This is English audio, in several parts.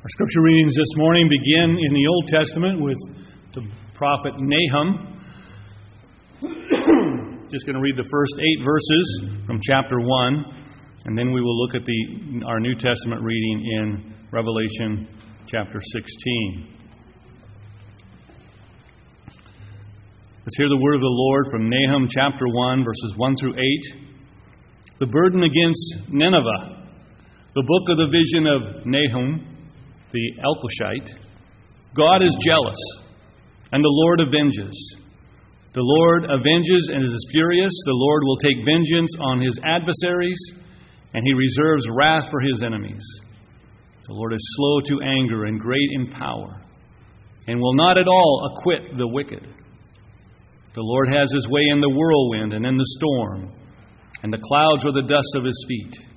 Our scripture readings this morning begin in the Old Testament with the prophet Nahum. Just going to read the first eight verses from chapter 1, and then we will look at the, our New Testament reading in Revelation chapter 16. Let's hear the word of the Lord from Nahum chapter 1, verses 1 through 8. The burden against Nineveh. The book of the vision of Nahum the Elkoshite, God is jealous, and the Lord avenges. The Lord avenges and is furious. The Lord will take vengeance on his adversaries, and he reserves wrath for his enemies. The Lord is slow to anger and great in power, and will not at all acquit the wicked. The Lord has his way in the whirlwind and in the storm, and the clouds are the dust of his feet.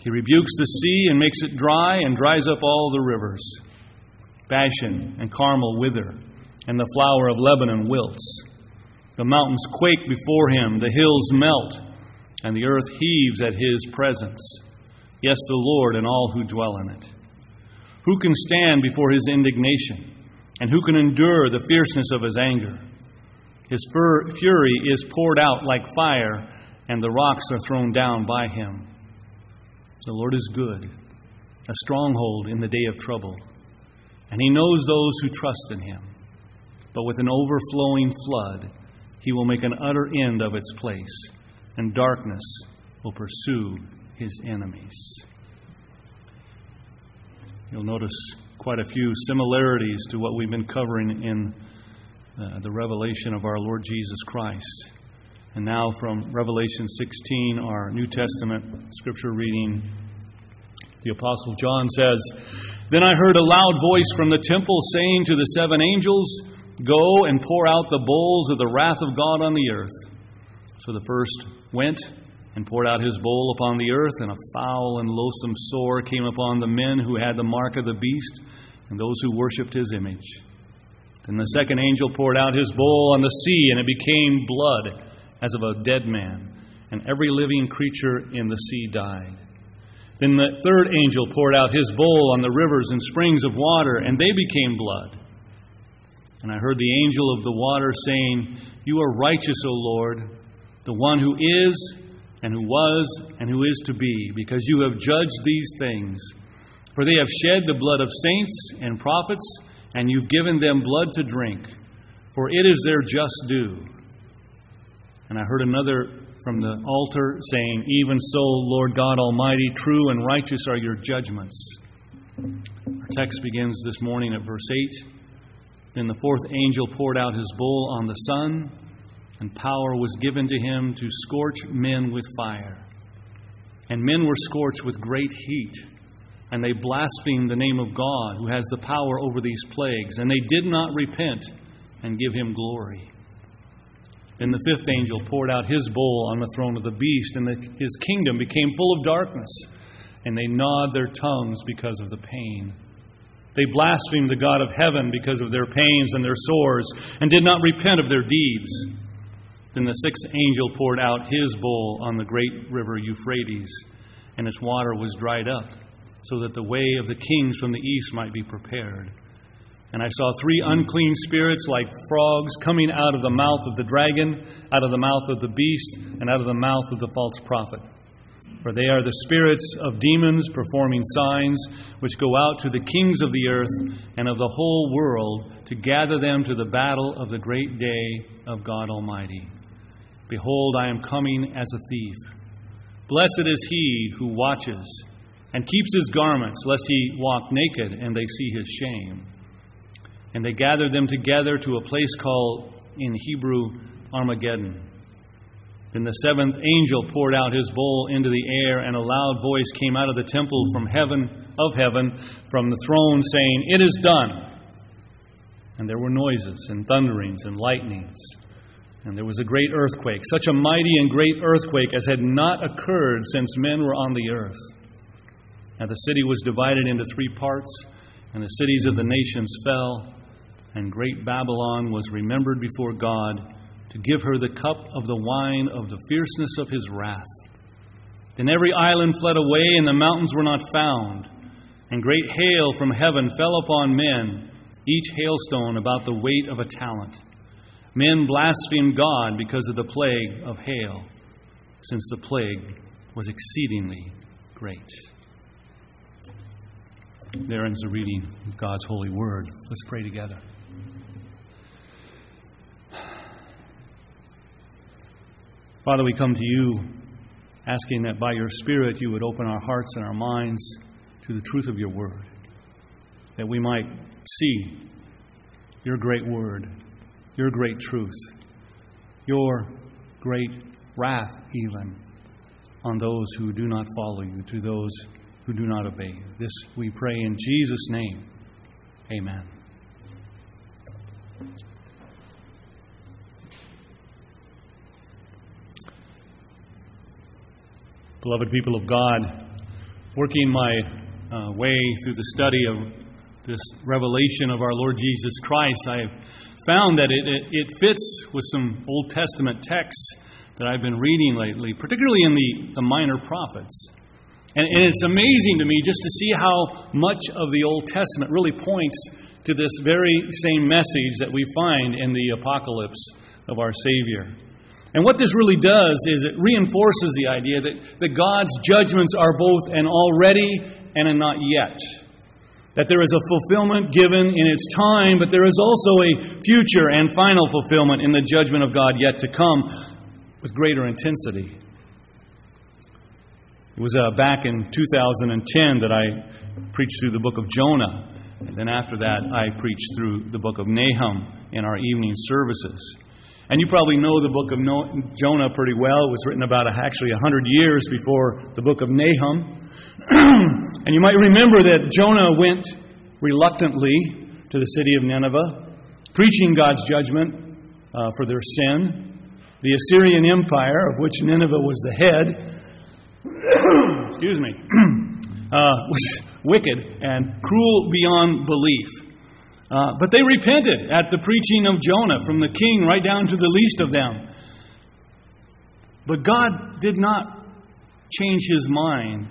He rebukes the sea and makes it dry and dries up all the rivers. Bashan and Carmel wither, and the flower of Lebanon wilts. The mountains quake before him, the hills melt, and the earth heaves at his presence. Yes, the Lord and all who dwell in it. Who can stand before his indignation? And who can endure the fierceness of his anger? His fury is poured out like fire, and the rocks are thrown down by him. The Lord is good, a stronghold in the day of trouble, and He knows those who trust in Him. But with an overflowing flood, He will make an utter end of its place, and darkness will pursue His enemies. You'll notice quite a few similarities to what we've been covering in uh, the revelation of our Lord Jesus Christ. And now from Revelation 16, our New Testament scripture reading, the Apostle John says, Then I heard a loud voice from the temple saying to the seven angels, Go and pour out the bowls of the wrath of God on the earth. So the first went and poured out his bowl upon the earth, and a foul and loathsome sore came upon the men who had the mark of the beast and those who worshipped his image. Then the second angel poured out his bowl on the sea, and it became blood as of a dead man, and every living creature in the sea died. Then the third angel poured out his bowl on the rivers and springs of water, and they became blood. And I heard the angel of the water saying, You are righteous, O Lord, the one who is, and who was, and who is to be, because you have judged these things. For they have shed the blood of saints and prophets, and you've given them blood to drink, for it is their just due. And I heard another from the altar saying, Even so, Lord God Almighty, true and righteous are your judgments. Our text begins this morning at verse 8. Then the fourth angel poured out his bowl on the sun, and power was given to him to scorch men with fire. And men were scorched with great heat, and they blasphemed the name of God, who has the power over these plagues, and they did not repent and give him glory. Then the fifth angel poured out his bowl on the throne of the beast, and the, his kingdom became full of darkness, and they gnawed their tongues because of the pain. They blasphemed the God of heaven because of their pains and their sores, and did not repent of their deeds. Then the sixth angel poured out his bowl on the great river Euphrates, and its water was dried up, so that the way of the kings from the east might be prepared. And I saw three unclean spirits like frogs coming out of the mouth of the dragon, out of the mouth of the beast, and out of the mouth of the false prophet. For they are the spirits of demons performing signs, which go out to the kings of the earth and of the whole world to gather them to the battle of the great day of God Almighty. Behold, I am coming as a thief. Blessed is he who watches and keeps his garments, lest he walk naked and they see his shame. And they gathered them together to a place called in Hebrew Armageddon. Then the seventh angel poured out his bowl into the air, and a loud voice came out of the temple from heaven, of heaven, from the throne, saying, It is done. And there were noises, and thunderings, and lightnings. And there was a great earthquake, such a mighty and great earthquake as had not occurred since men were on the earth. Now the city was divided into three parts, and the cities of the nations fell and great Babylon was remembered before God to give her the cup of the wine of the fierceness of his wrath. Then every island fled away, and the mountains were not found. And great hail from heaven fell upon men, each hailstone about the weight of a talent. Men blasphemed God because of the plague of hail, since the plague was exceedingly great. There ends the reading of God's holy word. Let's pray together. Father, we come to you asking that by your Spirit you would open our hearts and our minds to the truth of your word, that we might see your great word, your great truth, your great wrath, even on those who do not follow you, to those who do not obey you. This we pray in Jesus' name. Amen. Beloved people of God, working my uh, way through the study of this revelation of our Lord Jesus Christ, I have found that it, it, it fits with some Old Testament texts that I've been reading lately, particularly in the, the minor prophets. And, and it's amazing to me just to see how much of the Old Testament really points to this very same message that we find in the apocalypse of our Savior. And what this really does is it reinforces the idea that, that God's judgments are both an already and a not yet. That there is a fulfillment given in its time, but there is also a future and final fulfillment in the judgment of God yet to come with greater intensity. It was uh, back in 2010 that I preached through the book of Jonah. And then after that, I preached through the book of Nahum in our evening services. And you probably know the book of Jonah pretty well. It was written about actually 100 years before the book of Nahum. and you might remember that Jonah went reluctantly to the city of Nineveh, preaching God's judgment uh, for their sin. The Assyrian Empire, of which Nineveh was the head, excuse me, uh, was wicked and cruel beyond belief. Uh, but they repented at the preaching of Jonah, from the king right down to the least of them. But God did not change his mind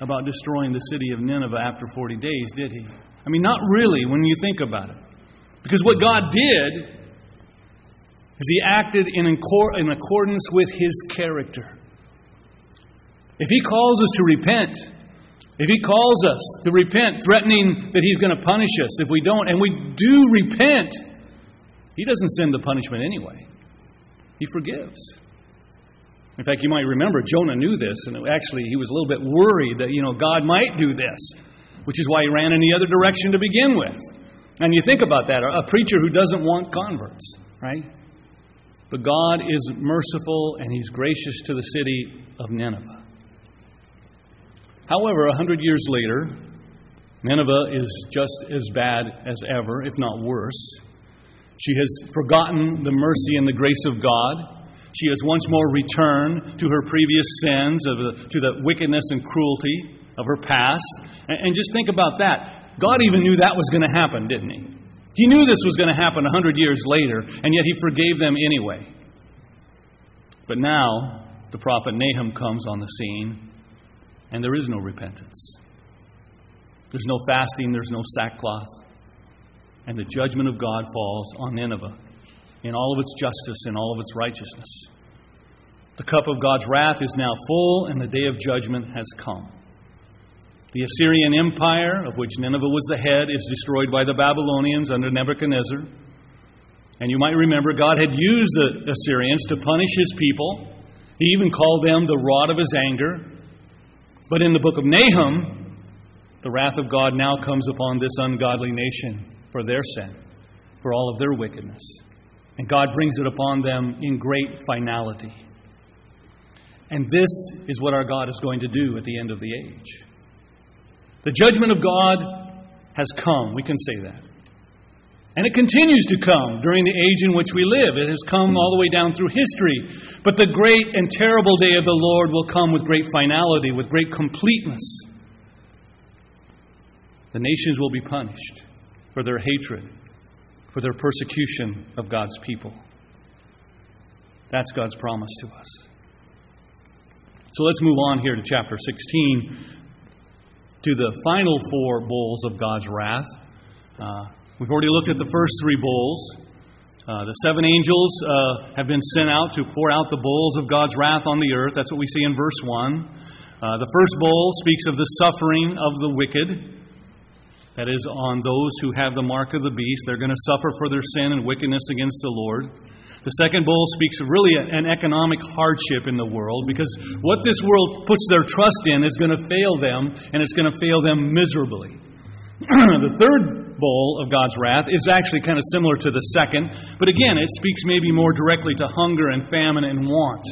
about destroying the city of Nineveh after 40 days, did he? I mean, not really when you think about it. Because what God did is he acted in, in accordance with his character. If he calls us to repent, if He calls us to repent, threatening that He's going to punish us if we don't, and we do repent, He doesn't send the punishment anyway. He forgives. In fact, you might remember Jonah knew this, and actually he was a little bit worried that, you know, God might do this, which is why he ran in the other direction to begin with. And you think about that a preacher who doesn't want converts, right? But God is merciful and he's gracious to the city of Nineveh. However, a hundred years later, Nineveh is just as bad as ever, if not worse. She has forgotten the mercy and the grace of God. She has once more returned to her previous sins, of the, to the wickedness and cruelty of her past. And, and just think about that. God even knew that was going to happen, didn't He? He knew this was going to happen a hundred years later, and yet He forgave them anyway. But now, the prophet Nahum comes on the scene and there is no repentance. There's no fasting, there's no sackcloth. And the judgment of God falls on Nineveh in all of its justice and all of its righteousness. The cup of God's wrath is now full, and the day of judgment has come. The Assyrian Empire, of which Nineveh was the head, is destroyed by the Babylonians under Nebuchadnezzar. And you might remember God had used the Assyrians to punish his people. He even called them the rod of his anger. But in the book of Nahum, the wrath of God now comes upon this ungodly nation for their sin, for all of their wickedness. And God brings it upon them in great finality. And this is what our God is going to do at the end of the age. The judgment of God has come. We can say that. And it continues to come during the age in which we live. It has come all the way down through history. But the great and terrible day of the Lord will come with great finality, with great completeness. The nations will be punished for their hatred, for their persecution of God's people. That's God's promise to us. So let's move on here to chapter 16. to the final four bowls of God's wrath. Uh, we've already looked at the first three bowls. Uh, the seven angels uh, have been sent out to pour out the bowls of God's wrath on the earth. That's what we see in verse 1. Uh, the first bowl speaks of the suffering of the wicked. That is, on those who have the mark of the beast. They're going to suffer for their sin and wickedness against the Lord. The second bowl speaks of really an economic hardship in the world because what this world puts their trust in is going to fail them, and it's going to fail them miserably. the third bowl of God's wrath is actually kind of similar to the second, but again, it speaks maybe more directly to hunger and famine and want.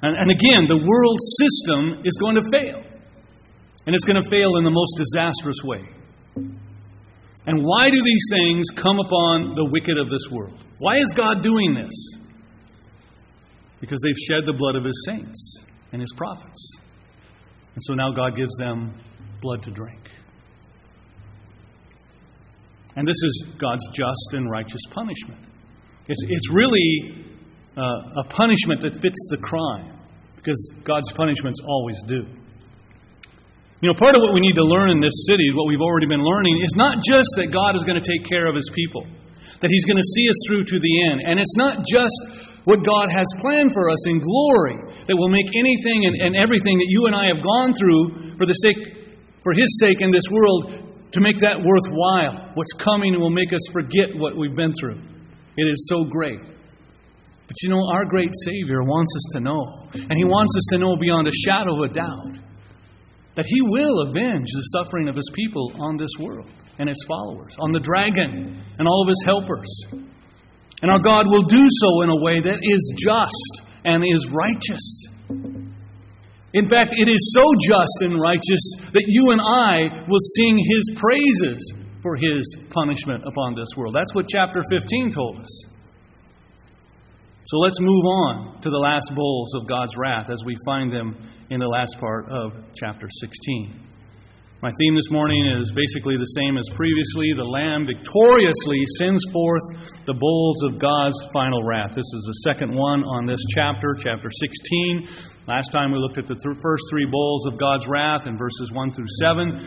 And, and again, the world system is going to fail, and it's going to fail in the most disastrous way. And why do these things come upon the wicked of this world? Why is God doing this? Because they've shed the blood of His saints and His prophets. And so now God gives them blood to drink. And this is God's just and righteous punishment. It's, it's really uh, a punishment that fits the crime, because God's punishments always do. You know, part of what we need to learn in this city, what we've already been learning, is not just that God is going to take care of His people that He's going to see us through to the end. And it's not just what God has planned for us in glory that will make anything and, and everything that you and I have gone through for the sake, for His sake in this world, to make that worthwhile. What's coming will make us forget what we've been through. It is so great. But you know, our great Savior wants us to know, and He wants us to know beyond a shadow of a doubt, that He will avenge the suffering of His people on this world and his followers, on the dragon and all of his helpers. And our God will do so in a way that is just and is righteous. In fact, it is so just and righteous that you and I will sing his praises for his punishment upon this world. That's what chapter 15 told us. So let's move on to the last bowls of God's wrath as we find them in the last part of chapter 16. My theme this morning is basically the same as previously. The Lamb victoriously sends forth the bowls of God's final wrath. This is the second one on this chapter, chapter 16. Last time we looked at the th- first three bowls of God's wrath in verses 1 through 7.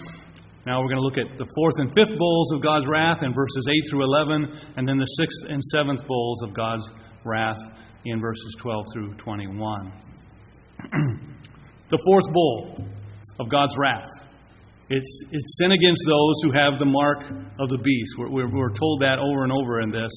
Now we're going to look at the fourth and fifth bowls of God's wrath in verses 8 through 11, and then the sixth and seventh bowls of God's wrath in verses 12 through 21. the fourth bowl of God's wrath it's, it's sin against those who have the mark of the beast. We're, we're, we're told that over and over in this.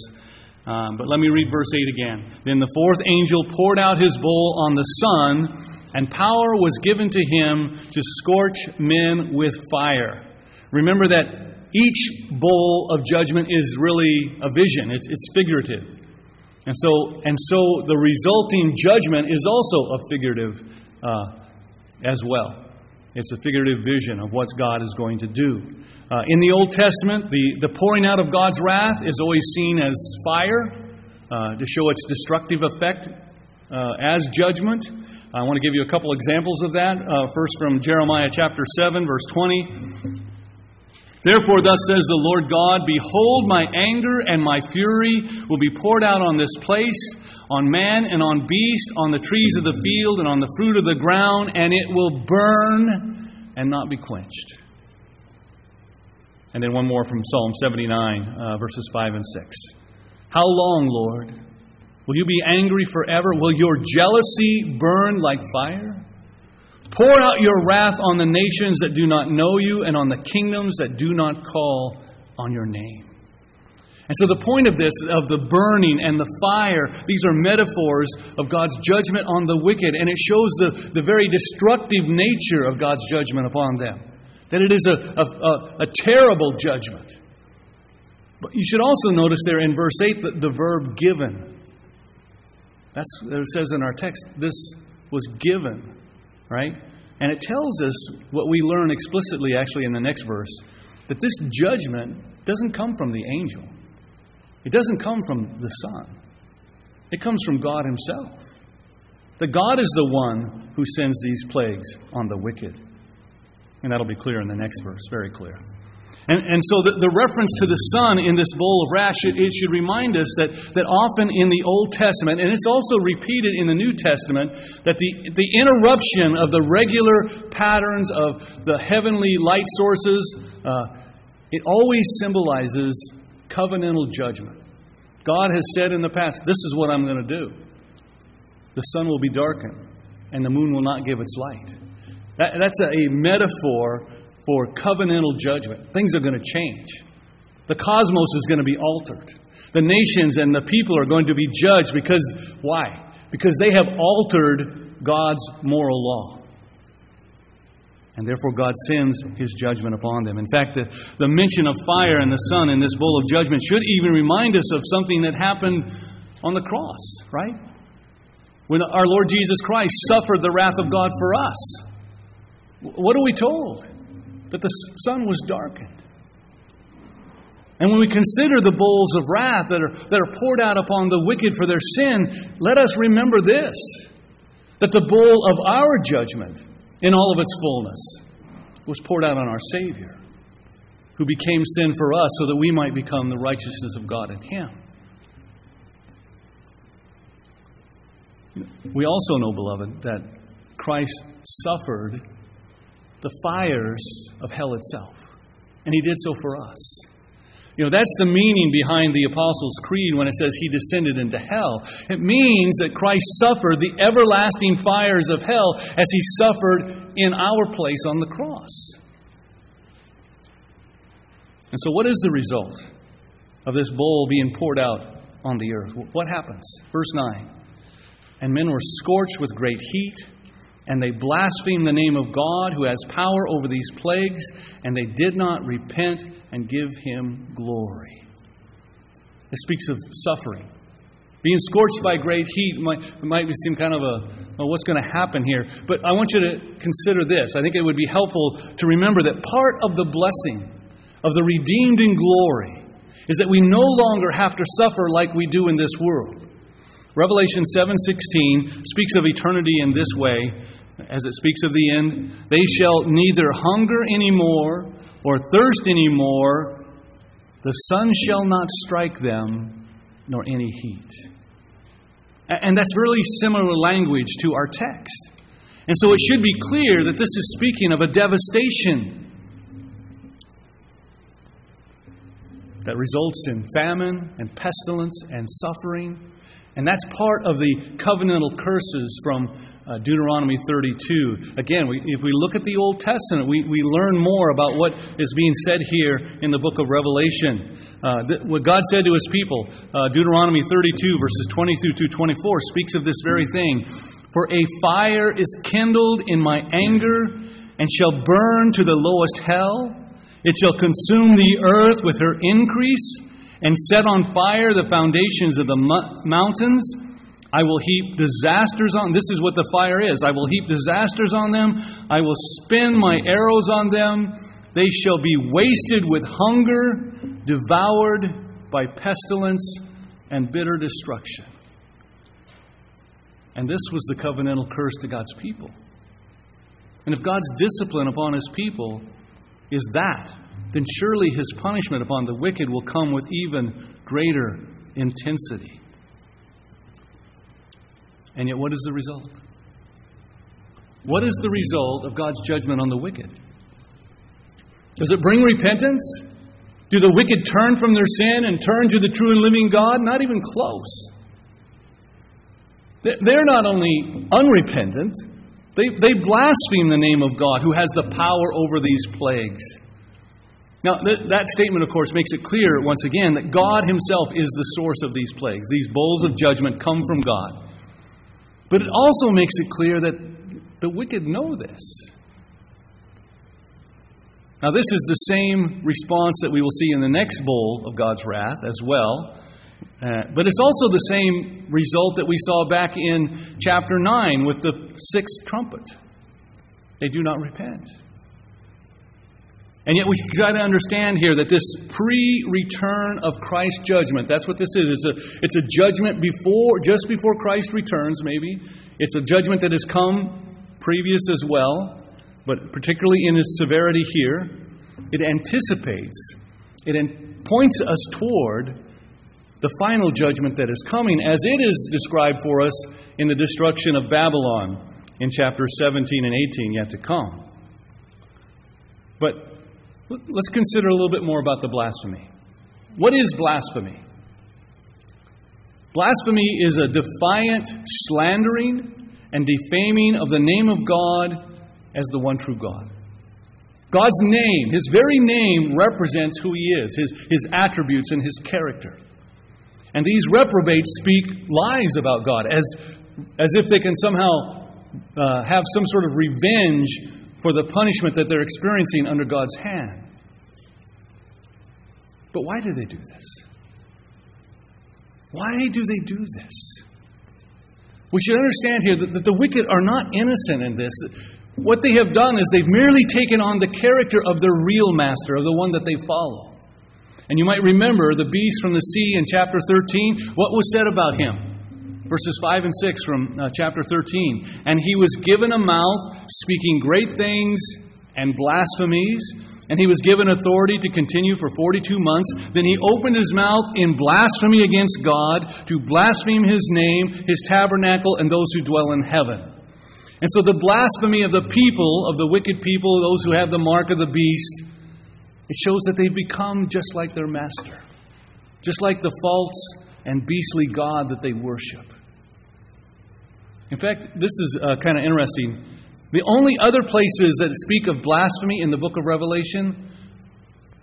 Um, but let me read verse 8 again. Then the fourth angel poured out his bowl on the sun, and power was given to him to scorch men with fire. Remember that each bowl of judgment is really a vision, it's, it's figurative. And so, and so the resulting judgment is also a figurative uh, as well. It's a figurative vision of what God is going to do. Uh, in the Old Testament, the, the pouring out of God's wrath is always seen as fire uh, to show its destructive effect uh, as judgment. I want to give you a couple examples of that. Uh, first, from Jeremiah chapter 7, verse 20. Therefore, thus says the Lord God Behold, my anger and my fury will be poured out on this place on man and on beast, on the trees of the field and on the fruit of the ground, and it will burn and not be quenched. And then one more from Psalm 79, uh, verses 5 and 6. How long, Lord? Will you be angry forever? Will your jealousy burn like fire? Pour out your wrath on the nations that do not know you and on the kingdoms that do not call on your name. And so, the point of this, of the burning and the fire, these are metaphors of God's judgment on the wicked, and it shows the, the very destructive nature of God's judgment upon them. That it is a, a, a, a terrible judgment. But you should also notice there in verse 8 the, the verb given. That's what it says in our text. This was given, right? And it tells us what we learn explicitly actually in the next verse that this judgment doesn't come from the angel. It doesn't come from the sun, it comes from God Himself. That God is the one who sends these plagues on the wicked. And that'll be clear in the next verse, very clear. And, and so the, the reference to the sun in this bowl of wrath, should, it should remind us that, that often in the Old Testament, and it's also repeated in the New Testament, that the, the interruption of the regular patterns of the heavenly light sources, uh, it always symbolizes covenantal judgment. God has said in the past, This is what I'm going to do. The sun will be darkened, and the moon will not give its light. That, that's a, a metaphor for covenantal judgment. Things are going to change. The cosmos is going to be altered. The nations and the people are going to be judged because, why? Because they have altered God's moral law. And therefore, God sends his judgment upon them. In fact, the, the mention of fire and the sun in this bowl of judgment should even remind us of something that happened on the cross, right? When our Lord Jesus Christ suffered the wrath of God for us. What are we told? that the sun was darkened. And when we consider the bowls of wrath that are, that are poured out upon the wicked for their sin, let us remember this that the bowl of our judgment, in all of its fullness, was poured out on our Savior, who became sin for us so that we might become the righteousness of God in Him. We also know, beloved, that Christ suffered the fires of hell itself. And he did so for us. You know, that's the meaning behind the Apostles' Creed when it says he descended into hell. It means that Christ suffered the everlasting fires of hell as he suffered in our place on the cross. And so, what is the result of this bowl being poured out on the earth? What happens? Verse 9 And men were scorched with great heat and they blasphemed the name of God who has power over these plagues, and they did not repent and give him glory. It speaks of suffering. Being scorched by great heat might, might seem kind of a, well, what's going to happen here? But I want you to consider this. I think it would be helpful to remember that part of the blessing of the redeemed in glory is that we no longer have to suffer like we do in this world. Revelation 7:16 speaks of eternity in this way as it speaks of the end, they shall neither hunger anymore or thirst anymore. The sun shall not strike them, nor any heat. And that's really similar language to our text. And so it should be clear that this is speaking of a devastation that results in famine and pestilence and suffering. And that's part of the covenantal curses from uh, Deuteronomy 32. Again, we, if we look at the Old Testament, we, we learn more about what is being said here in the book of Revelation. Uh, th- what God said to his people, uh, Deuteronomy 32, verses 22 through 24, speaks of this very thing. For a fire is kindled in my anger and shall burn to the lowest hell. It shall consume the earth with her increase and set on fire the foundations of the mountains. I will heap disasters on this is what the fire is. I will heap disasters on them. I will spin my arrows on them. They shall be wasted with hunger, devoured by pestilence and bitter destruction. And this was the covenantal curse to God's people. And if God's discipline upon his people is that, then surely his punishment upon the wicked will come with even greater intensity. And yet, what is the result? What is the result of God's judgment on the wicked? Does it bring repentance? Do the wicked turn from their sin and turn to the true and living God? Not even close. They're not only unrepentant, they, they blaspheme the name of God who has the power over these plagues. Now, th- that statement, of course, makes it clear once again that God Himself is the source of these plagues. These bowls of judgment come from God. But it also makes it clear that the wicked know this. Now, this is the same response that we will see in the next bowl of God's wrath as well. Uh, but it's also the same result that we saw back in chapter 9 with the sixth trumpet. They do not repent. And yet we've got to understand here that this pre-return of Christ's judgment, that's what this is. It's a, it's a judgment before, just before Christ returns, maybe. It's a judgment that has come previous as well, but particularly in its severity here. it anticipates, it points us toward the final judgment that is coming, as it is described for us in the destruction of Babylon in chapters 17 and 18 yet to come. But let's consider a little bit more about the blasphemy. What is blasphemy? Blasphemy is a defiant slandering and defaming of the name of God as the one true God. God's name, His very name, represents who He is, His, his attributes, and His character. And these reprobates speak lies about God as, as if they can somehow uh, have some sort of revenge for the punishment that they're experiencing under God's hand. But why do they do this? Why do they do this? We should understand here that, that the wicked are not innocent in this. What they have done is they've merely taken on the character of their real master, of the one that they follow. And you might remember the beast from the sea in chapter 13. What was said about him? Verses 5 and 6 from uh, chapter 13. And he was given a mouth speaking great things and blasphemies, and he was given authority to continue for 42 months. Then he opened his mouth in blasphemy against God to blaspheme his name, his tabernacle, and those who dwell in heaven. And so the blasphemy of the people, of the wicked people, those who have the mark of the beast, it shows that they've become just like their master, just like the false and beastly God that they worship. In fact, this is uh, kind of interesting. The only other places that speak of blasphemy in the book of Revelation,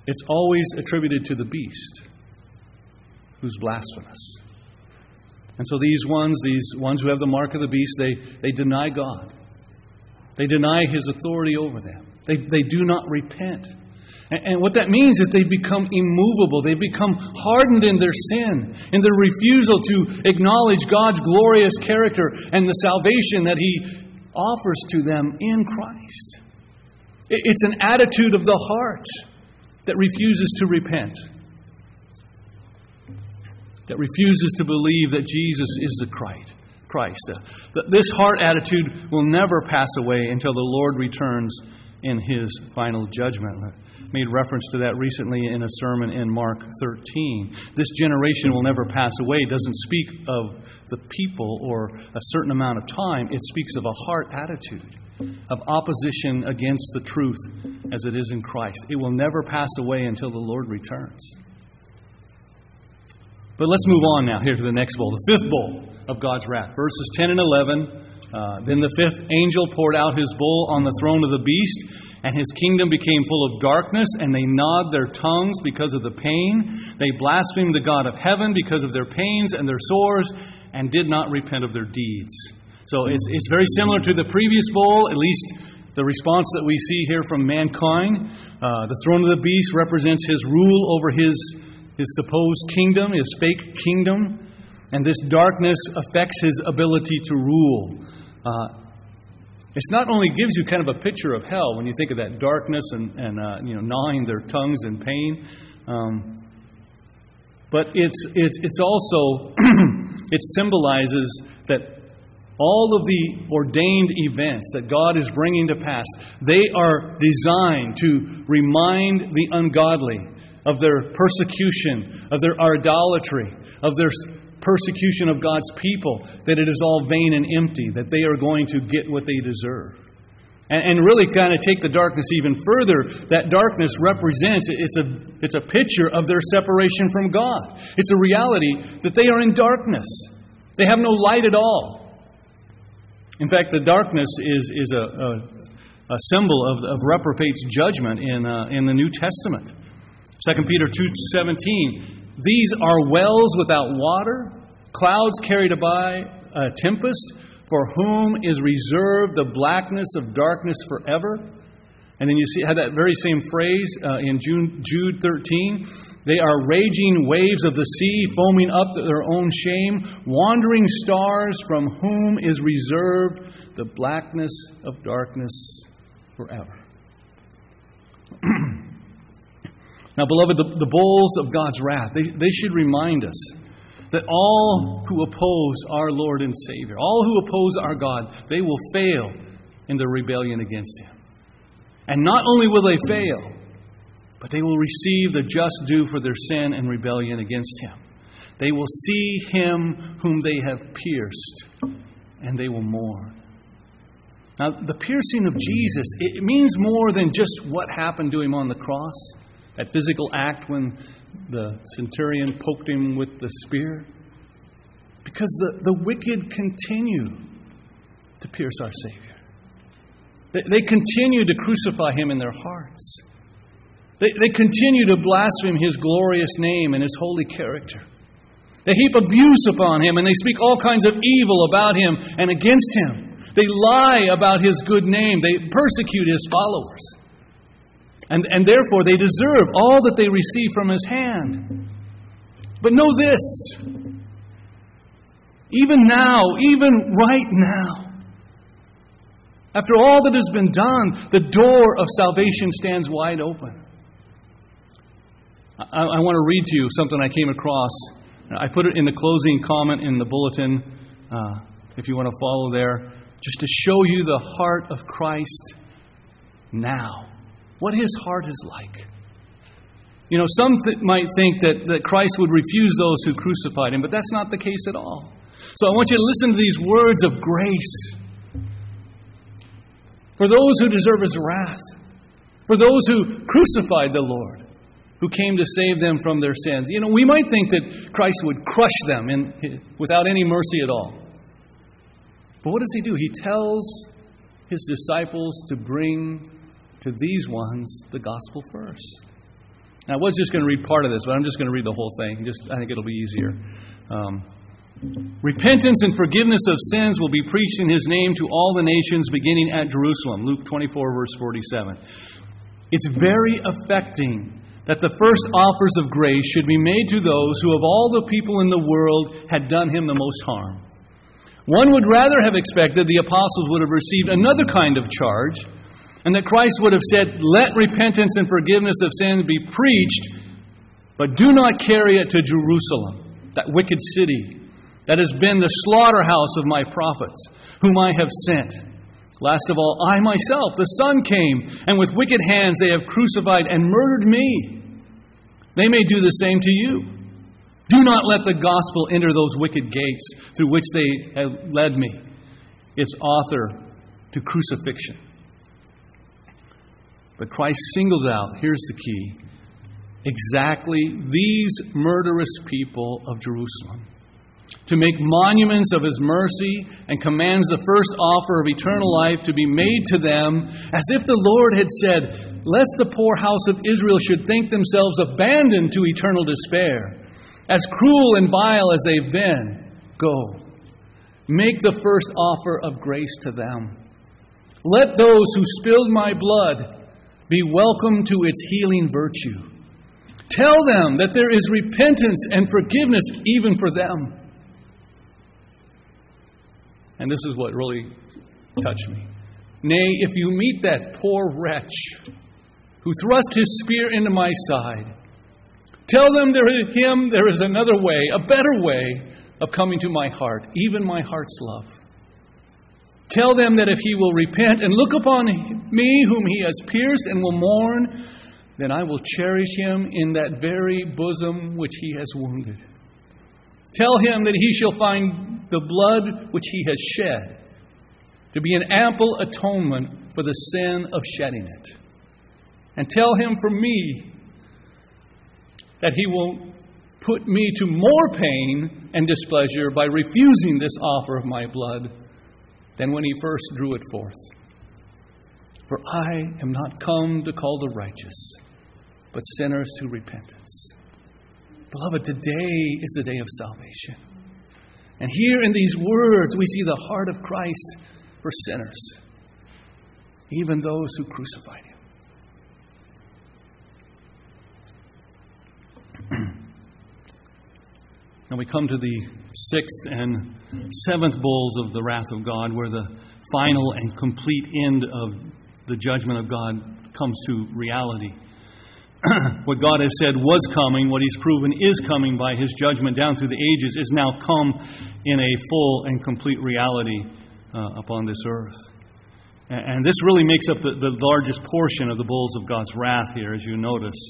it's always attributed to the beast who's blasphemous. And so these ones, these ones who have the mark of the beast, they, they deny God. They deny his authority over them. They, they do not repent. And what that means is they become immovable. They become hardened in their sin, in their refusal to acknowledge God's glorious character and the salvation that He offers to them in Christ. It's an attitude of the heart that refuses to repent, that refuses to believe that Jesus is the Christ. Christ. This heart attitude will never pass away until the Lord returns in his final judgment made reference to that recently in a sermon in Mark 13. This generation will never pass away it doesn't speak of the people or a certain amount of time, it speaks of a heart attitude of opposition against the truth as it is in Christ. It will never pass away until the Lord returns. But let's move on now here to the next bowl, the fifth bowl of God's wrath. Verses 10 and 11. Uh, then the fifth angel poured out his bowl on the throne of the beast and his kingdom became full of darkness, and they gnawed their tongues because of the pain. They blasphemed the God of heaven because of their pains and their sores, and did not repent of their deeds. So it's, it's very similar to the previous bowl, at least the response that we see here from mankind. Uh, the throne of the beast represents his rule over his, his supposed kingdom, his fake kingdom. And this darkness affects his ability to rule. Uh, it's not only gives you kind of a picture of hell when you think of that darkness and, and uh, you know, gnawing their tongues in pain, um, but it's, it's, it's also, it symbolizes that all of the ordained events that God is bringing to pass, they are designed to remind the ungodly of their persecution, of their idolatry, of their persecution of God's people, that it is all vain and empty, that they are going to get what they deserve. And, and really kind of take the darkness even further, that darkness represents, it's a, it's a picture of their separation from God. It's a reality that they are in darkness, they have no light at all. In fact, the darkness is, is a, a, a symbol of, of reprobate's judgment in, uh, in the New Testament. 2 Peter 2.17 these are wells without water, clouds carried by a tempest, for whom is reserved the blackness of darkness forever. And then you see how that very same phrase uh, in June, Jude 13. They are raging waves of the sea, foaming up their own shame, wandering stars from whom is reserved the blackness of darkness forever. Now, beloved, the, the bowls of God's wrath, they, they should remind us that all who oppose our Lord and Savior, all who oppose our God, they will fail in their rebellion against Him. And not only will they fail, but they will receive the just due for their sin and rebellion against him. They will see him whom they have pierced, and they will mourn. Now, the piercing of Jesus, it means more than just what happened to him on the cross, that physical act when the centurion poked him with the spear. Because the, the wicked continue to pierce our Savior. They, they continue to crucify him in their hearts. They, they continue to blaspheme his glorious name and his holy character. They heap abuse upon him and they speak all kinds of evil about him and against him. They lie about his good name. They persecute his followers. And, and therefore, they deserve all that they receive from his hand. But know this even now, even right now, after all that has been done, the door of salvation stands wide open. I, I want to read to you something I came across. I put it in the closing comment in the bulletin, uh, if you want to follow there just to show you the heart of Christ now. What his heart is like. You know, some th- might think that, that Christ would refuse those who crucified him, but that's not the case at all. So I want you to listen to these words of grace. For those who deserve his wrath, for those who crucified the Lord, who came to save them from their sins. You know, we might think that Christ would crush them in, without any mercy at all. But what does he do? He tells his disciples to bring to these ones the gospel first. Now, I was just going to read part of this, but I'm just going to read the whole thing. Just, I think it'll be easier. Um, Repentance and forgiveness of sins will be preached in his name to all the nations beginning at Jerusalem. Luke 24, verse 47. It's very affecting that the first offers of grace should be made to those who, of all the people in the world, had done him the most harm. One would rather have expected the apostles would have received another kind of charge, and that Christ would have said, Let repentance and forgiveness of sins be preached, but do not carry it to Jerusalem, that wicked city that has been the slaughterhouse of my prophets, whom I have sent. Last of all, I myself, the Son, came, and with wicked hands they have crucified and murdered me. They may do the same to you. Do not let the gospel enter those wicked gates through which they have led me. Its author to crucifixion. But Christ singles out, here's the key, exactly these murderous people of Jerusalem to make monuments of his mercy and commands the first offer of eternal life to be made to them as if the Lord had said, Lest the poor house of Israel should think themselves abandoned to eternal despair as cruel and vile as they've been, go. Make the first offer of grace to them. Let those who spilled my blood be welcome to its healing virtue. Tell them that there is repentance and forgiveness even for them. And this is what really touched me. Nay, if you meet that poor wretch who thrust his spear into my side, Tell them there is him there is another way, a better way of coming to my heart, even my heart's love. Tell them that if he will repent and look upon me whom he has pierced and will mourn, then I will cherish him in that very bosom which he has wounded. Tell him that he shall find the blood which he has shed to be an ample atonement for the sin of shedding it. And tell him from me that he will put me to more pain and displeasure by refusing this offer of my blood than when he first drew it forth. For I am not come to call the righteous, but sinners to repentance. Beloved, today is the day of salvation. And here in these words, we see the heart of Christ for sinners, even those who crucified him. Now we come to the sixth and seventh bowls of the wrath of God, where the final and complete end of the judgment of God comes to reality. what God has said was coming, what He's proven is coming by His judgment down through the ages, is now come in a full and complete reality uh, upon this earth. And this really makes up the, the largest portion of the bowls of God's wrath here, as you notice.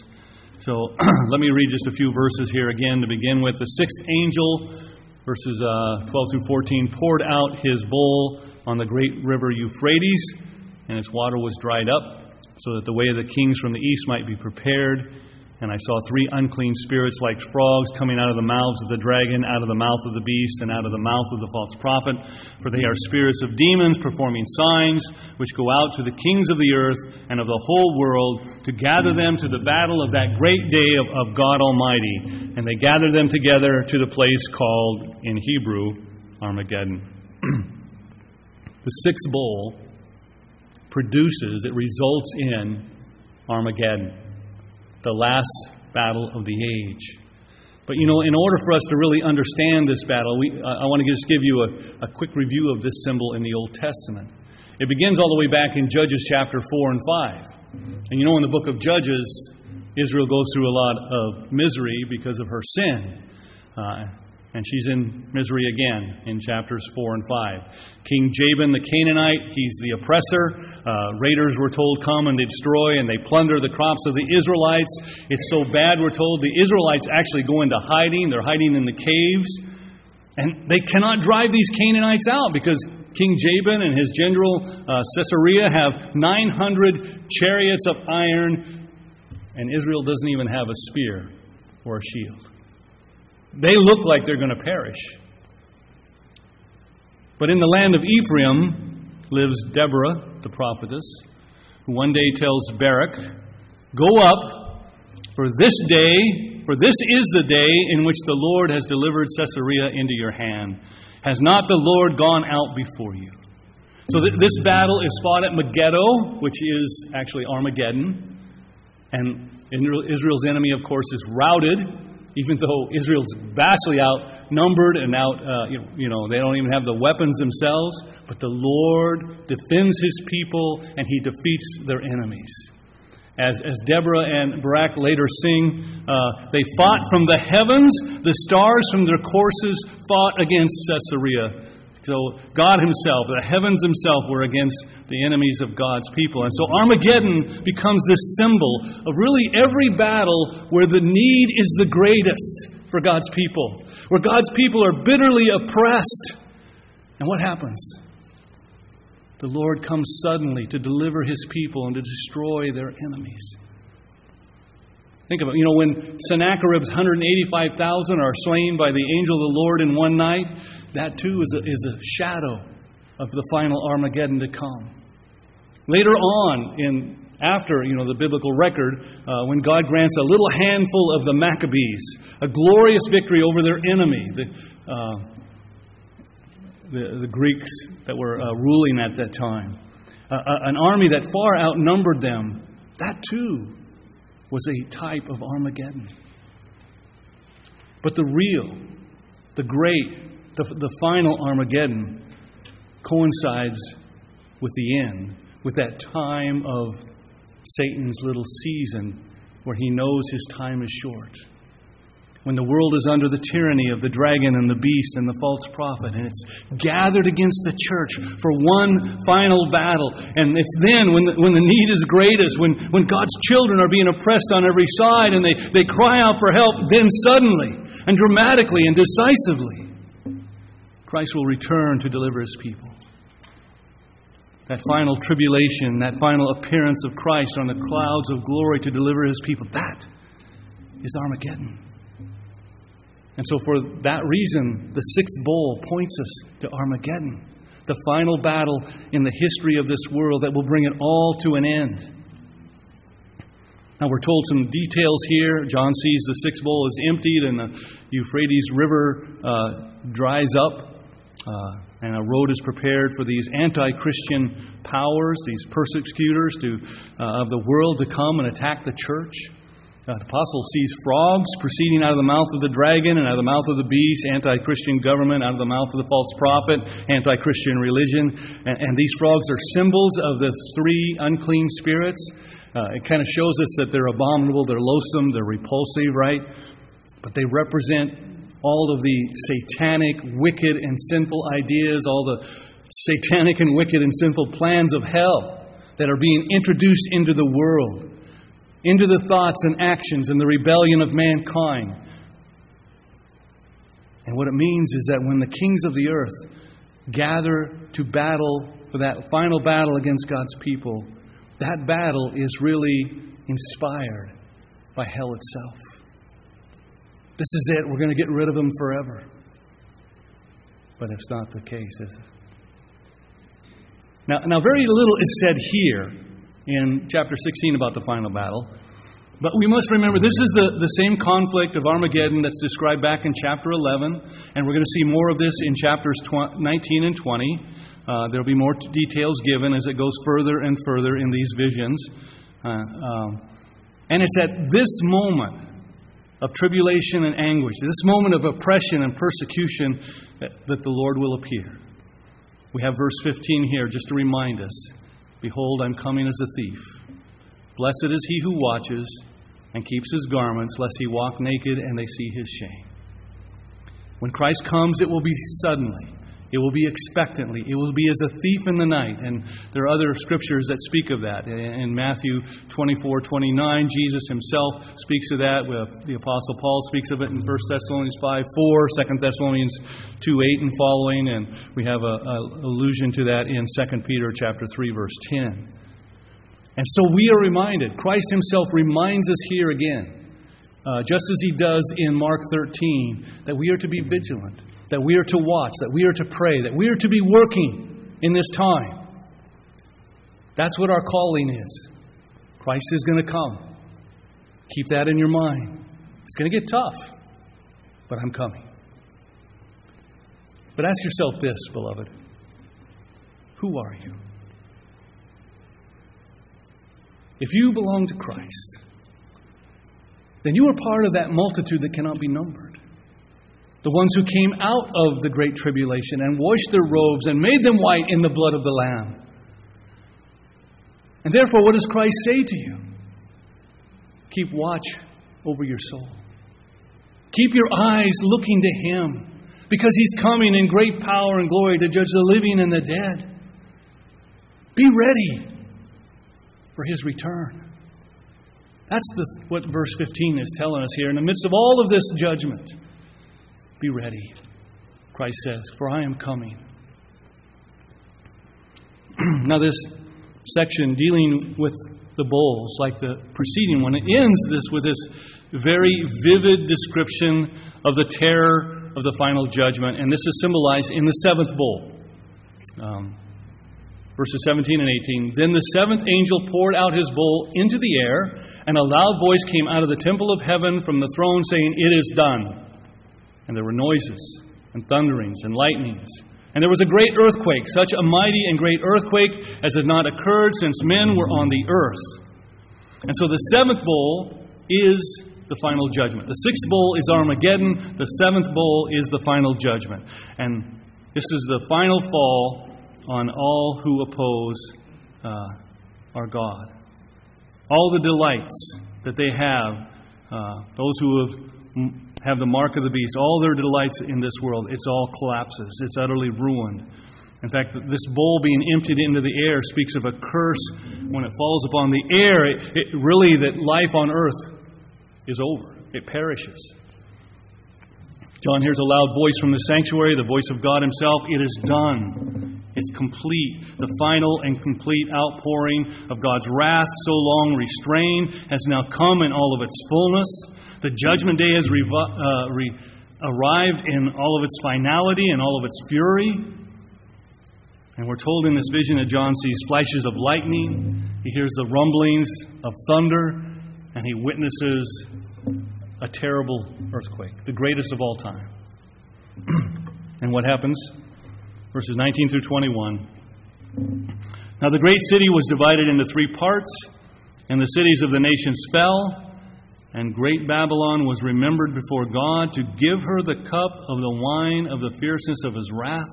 So let me read just a few verses here again to begin with. The sixth angel, verses uh, 12 through 14, poured out his bowl on the great river Euphrates, and its water was dried up, so that the way of the kings from the east might be prepared. And I saw three unclean spirits like frogs coming out of the mouths of the dragon, out of the mouth of the beast, and out of the mouth of the false prophet. For they are spirits of demons performing signs, which go out to the kings of the earth and of the whole world to gather them to the battle of that great day of, of God Almighty. And they gather them together to the place called, in Hebrew, Armageddon. the sixth bowl produces, it results in Armageddon the last battle of the age. But you know, in order for us to really understand this battle, we, I want to just give you a, a quick review of this symbol in the Old Testament. It begins all the way back in Judges chapter 4 and 5. And you know, in the book of Judges, Israel goes through a lot of misery because of her sin. Uh, and she's in misery again in chapters 4 and 5. King Jabin the Canaanite, he's the oppressor. Uh, raiders, were told, come and destroy and they plunder the crops of the Israelites. It's so bad, we're told, the Israelites actually go into hiding. They're hiding in the caves. And they cannot drive these Canaanites out because King Jabin and his general uh, Sisera have 900 chariots of iron, and Israel doesn't even have a spear or a shield. They look like they're going to perish. But in the land of Ephraim lives Deborah, the prophetess, who one day tells Barak, Go up, for this day, for this is the day in which the Lord has delivered Sisera into your hand. Has not the Lord gone out before you? So th- this battle is fought at Megiddo, which is actually Armageddon. And Israel's enemy, of course, is routed even though Israel's vastly outnumbered and out, uh, you, know, you know, they don't even have the weapons themselves, but the Lord defends his people and he defeats their enemies. As, as Deborah and Barak later sing, uh, they fought from the heavens, the stars from their courses fought against Sisera. So God Himself, the heavens Himself, were against the enemies of God's people. And so Armageddon becomes this symbol of really every battle where the need is the greatest for God's people, where God's people are bitterly oppressed. And what happens? The Lord comes suddenly to deliver His people and to destroy their enemies. Think of it. You know, when Sennacherib's 185,000 are slain by the angel of the Lord in one night, that too is a, is a shadow of the final Armageddon to come. Later on, in after you know the biblical record, uh, when God grants a little handful of the Maccabees a glorious victory over their enemy, the, uh, the, the, Greeks that were uh, ruling at that time, an army that far outnumbered them, that too was a type of Armageddon. But the real, the great, the, the final Armageddon coincides with the end, with that time of Satan's little season where he knows his time is short. When the world is under the tyranny of the dragon and the beast and the false prophet, and it's gathered against the church for one final battle. And it's then when the, when the need is greatest, when, when God's children are being oppressed on every side and they, they cry out for help, then suddenly and dramatically and decisively, Christ will return to deliver his people. That final tribulation, that final appearance of Christ on the clouds of glory to deliver his people, that is Armageddon. And so, for that reason, the sixth bowl points us to Armageddon, the final battle in the history of this world that will bring it all to an end. Now, we're told some details here. John sees the sixth bowl is emptied and the Euphrates River uh, dries up. Uh, and a road is prepared for these anti Christian powers, these persecutors to, uh, of the world to come and attack the church. Uh, the apostle sees frogs proceeding out of the mouth of the dragon and out of the mouth of the beast, anti Christian government, out of the mouth of the false prophet, anti Christian religion. And, and, these frogs are symbols of the three unclean spirits. Uh, it kind of shows us that they're abominable, they're loathsome, they're repulsive, right? But they represent all of the satanic, wicked, and sinful ideas, all the satanic and wicked and sinful plans of hell that are being introduced into the world, into the thoughts and actions and the rebellion of mankind. And what it means is that when the kings of the earth gather to battle for that final battle against God's people, that battle is really inspired by hell itself. This is it. We're going to get rid of them forever. But it's not the case, is it? Now, now, very little is said here in chapter 16 about the final battle. But we must remember this is the, the same conflict of Armageddon that's described back in chapter 11. And we're going to see more of this in chapters 20, 19 and 20. Uh, there'll be more details given as it goes further and further in these visions. Uh, um, and it's at this moment of tribulation and anguish, this moment of oppression and persecution, that, that the Lord will appear. We have verse 15 here just to remind us Behold, I'm coming as a thief. Blessed is he who watches and keeps his garments, lest he walk naked and they see his shame. When Christ comes, it will be suddenly. It will be expectantly. It will be as a thief in the night. And there are other scriptures that speak of that. In Matthew 24 29, Jesus himself speaks of that. The Apostle Paul speaks of it in 1 Thessalonians 5 4, 2 Thessalonians 2 8 and following. And we have an allusion to that in 2 Peter chapter 3, verse 10. And so we are reminded, Christ himself reminds us here again, uh, just as he does in Mark 13, that we are to be vigilant that we are to watch, that we are to pray, that we are to be working in this time. That's what our calling is. Christ is going to come. Keep that in your mind. It's going to get tough, but I'm coming. But ask yourself this, beloved Who are you? If you belong to Christ, then you are part of that multitude that cannot be numbered the ones who came out of the great tribulation and washed their robes and made them white in the blood of the Lamb. And therefore, what does Christ say to you? Keep watch over your soul. Keep your eyes looking to Him because He's coming in great power and glory to judge the living and the dead. Be ready for His return. That's the, what verse 15 is telling us here. In the midst of all of this judgment, be ready, Christ says, for I am coming. now, this section dealing with the bowls, like the preceding one, it ends this with this very vivid description of the terror of the final judgment, and this is symbolized in the seventh bowl. Um, verses 17 and 18. Then the seventh angel poured out his bowl into the air, and a loud voice came out of the temple of heaven from the throne, saying, It is done. And there were noises and thunderings and lightnings. And there was a great earthquake, such a mighty and great earthquake as had not occurred since men were on the earth. And so the seventh bowl is the final judgment. The sixth bowl is Armageddon. The seventh bowl is the final judgment. And this is the final fall on all who oppose uh, our God. All the delights that they have, uh, those who have have the mark of the beast, all their delights in this world, it's all collapses. It's utterly ruined. In fact, this bowl being emptied into the air speaks of a curse when it falls upon the air. It, it really, that life on earth is over, it perishes. John hears a loud voice from the sanctuary, the voice of God Himself. It is done. It's complete. The final and complete outpouring of God's wrath, so long restrained, has now come in all of its fullness. The judgment day has revi- uh, re- arrived in all of its finality and all of its fury. And we're told in this vision that John sees flashes of lightning, he hears the rumblings of thunder, and he witnesses a terrible earthquake, the greatest of all time. and what happens? Verses 19 through 21. Now the great city was divided into three parts, and the cities of the nations fell. And great Babylon was remembered before God to give her the cup of the wine of the fierceness of his wrath.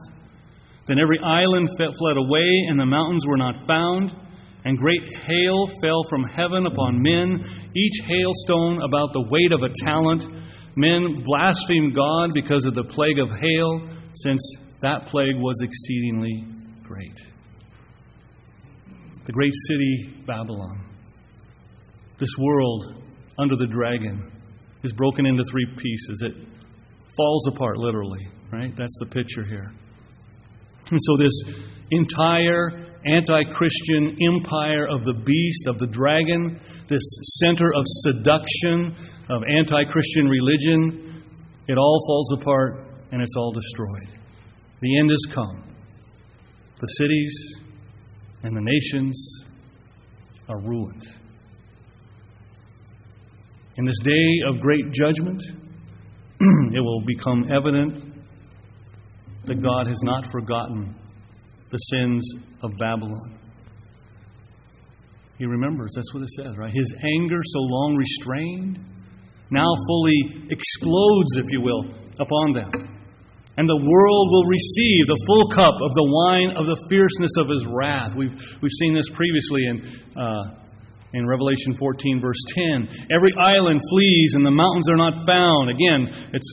Then every island fled away, and the mountains were not found. And great hail fell from heaven upon men, each hailstone about the weight of a talent. Men blasphemed God because of the plague of hail, since that plague was exceedingly great. The great city, Babylon. This world under the dragon is broken into three pieces. It falls apart literally, right? That's the picture here. And so, this entire anti Christian empire of the beast, of the dragon, this center of seduction, of anti Christian religion, it all falls apart and it's all destroyed. The end has come. The cities and the nations are ruined. In this day of great judgment, it will become evident that God has not forgotten the sins of Babylon. He remembers, that's what it says, right? His anger, so long restrained, now fully explodes, if you will, upon them. And the world will receive the full cup of the wine of the fierceness of his wrath. We've, we've seen this previously in, uh, in Revelation 14, verse 10. Every island flees and the mountains are not found. Again, it's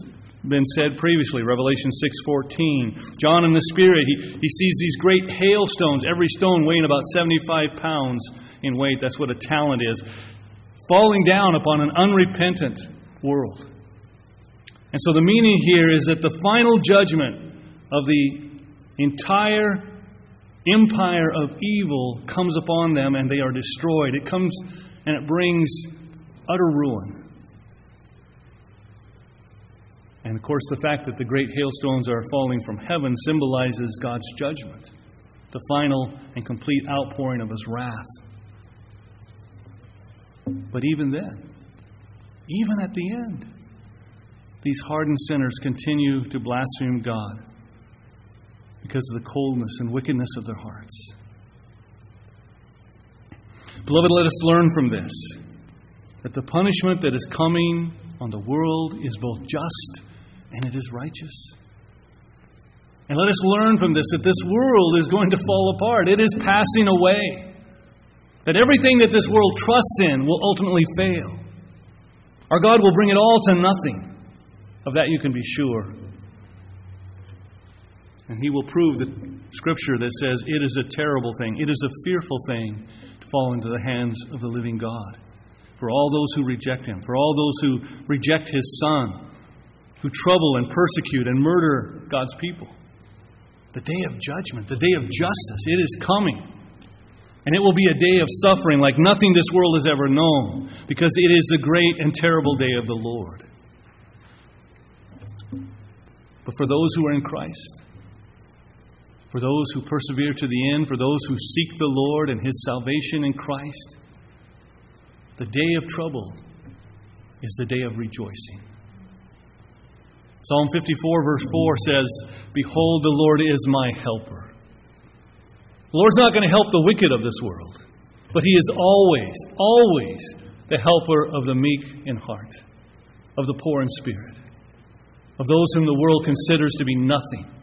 been said previously, Revelation 6:14. John in the Spirit, he, he sees these great hailstones, every stone weighing about 75 pounds in weight. That's what a talent is. Falling down upon an unrepentant world. And so the meaning here is that the final judgment of the entire empire of evil comes upon them and they are destroyed. It comes and it brings utter ruin. And of course, the fact that the great hailstones are falling from heaven symbolizes God's judgment, the final and complete outpouring of His wrath. But even then, even at the end, these hardened sinners continue to blaspheme God because of the coldness and wickedness of their hearts. Beloved, let us learn from this that the punishment that is coming on the world is both just and it is righteous. And let us learn from this that this world is going to fall apart. It is passing away. That everything that this world trusts in will ultimately fail. Our God will bring it all to nothing. Of that you can be sure. And He will prove the scripture that says it is a terrible thing, it is a fearful thing to fall into the hands of the living God. For all those who reject Him, for all those who reject His Son, who trouble and persecute and murder God's people. The day of judgment, the day of justice, it is coming. And it will be a day of suffering like nothing this world has ever known, because it is the great and terrible day of the Lord. But for those who are in Christ, for those who persevere to the end, for those who seek the Lord and His salvation in Christ, the day of trouble is the day of rejoicing. Psalm 54, verse 4 says, Behold, the Lord is my helper. The Lord's not going to help the wicked of this world, but He is always, always the helper of the meek in heart, of the poor in spirit, of those whom the world considers to be nothing,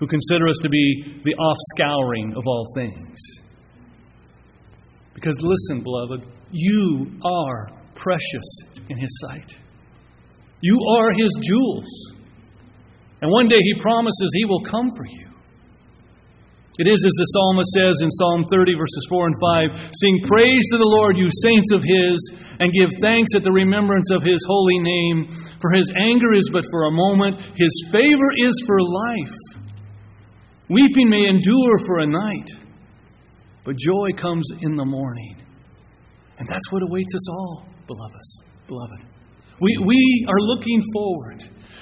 who consider us to be the offscouring of all things. Because listen, beloved, you are precious in His sight. You are His jewels. And one day he promises he will come for you. It is as the psalmist says in Psalm 30, verses 4 and 5 Sing praise to the Lord, you saints of his, and give thanks at the remembrance of his holy name. For his anger is but for a moment, his favor is for life. Weeping may endure for a night, but joy comes in the morning. And that's what awaits us all, beloved. beloved. We, we are looking forward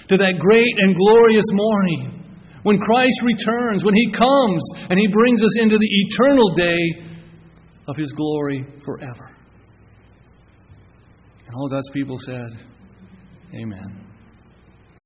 to that great and glorious morning when Christ returns, when He comes and He brings us into the eternal day of His glory forever. And all God's people said, Amen.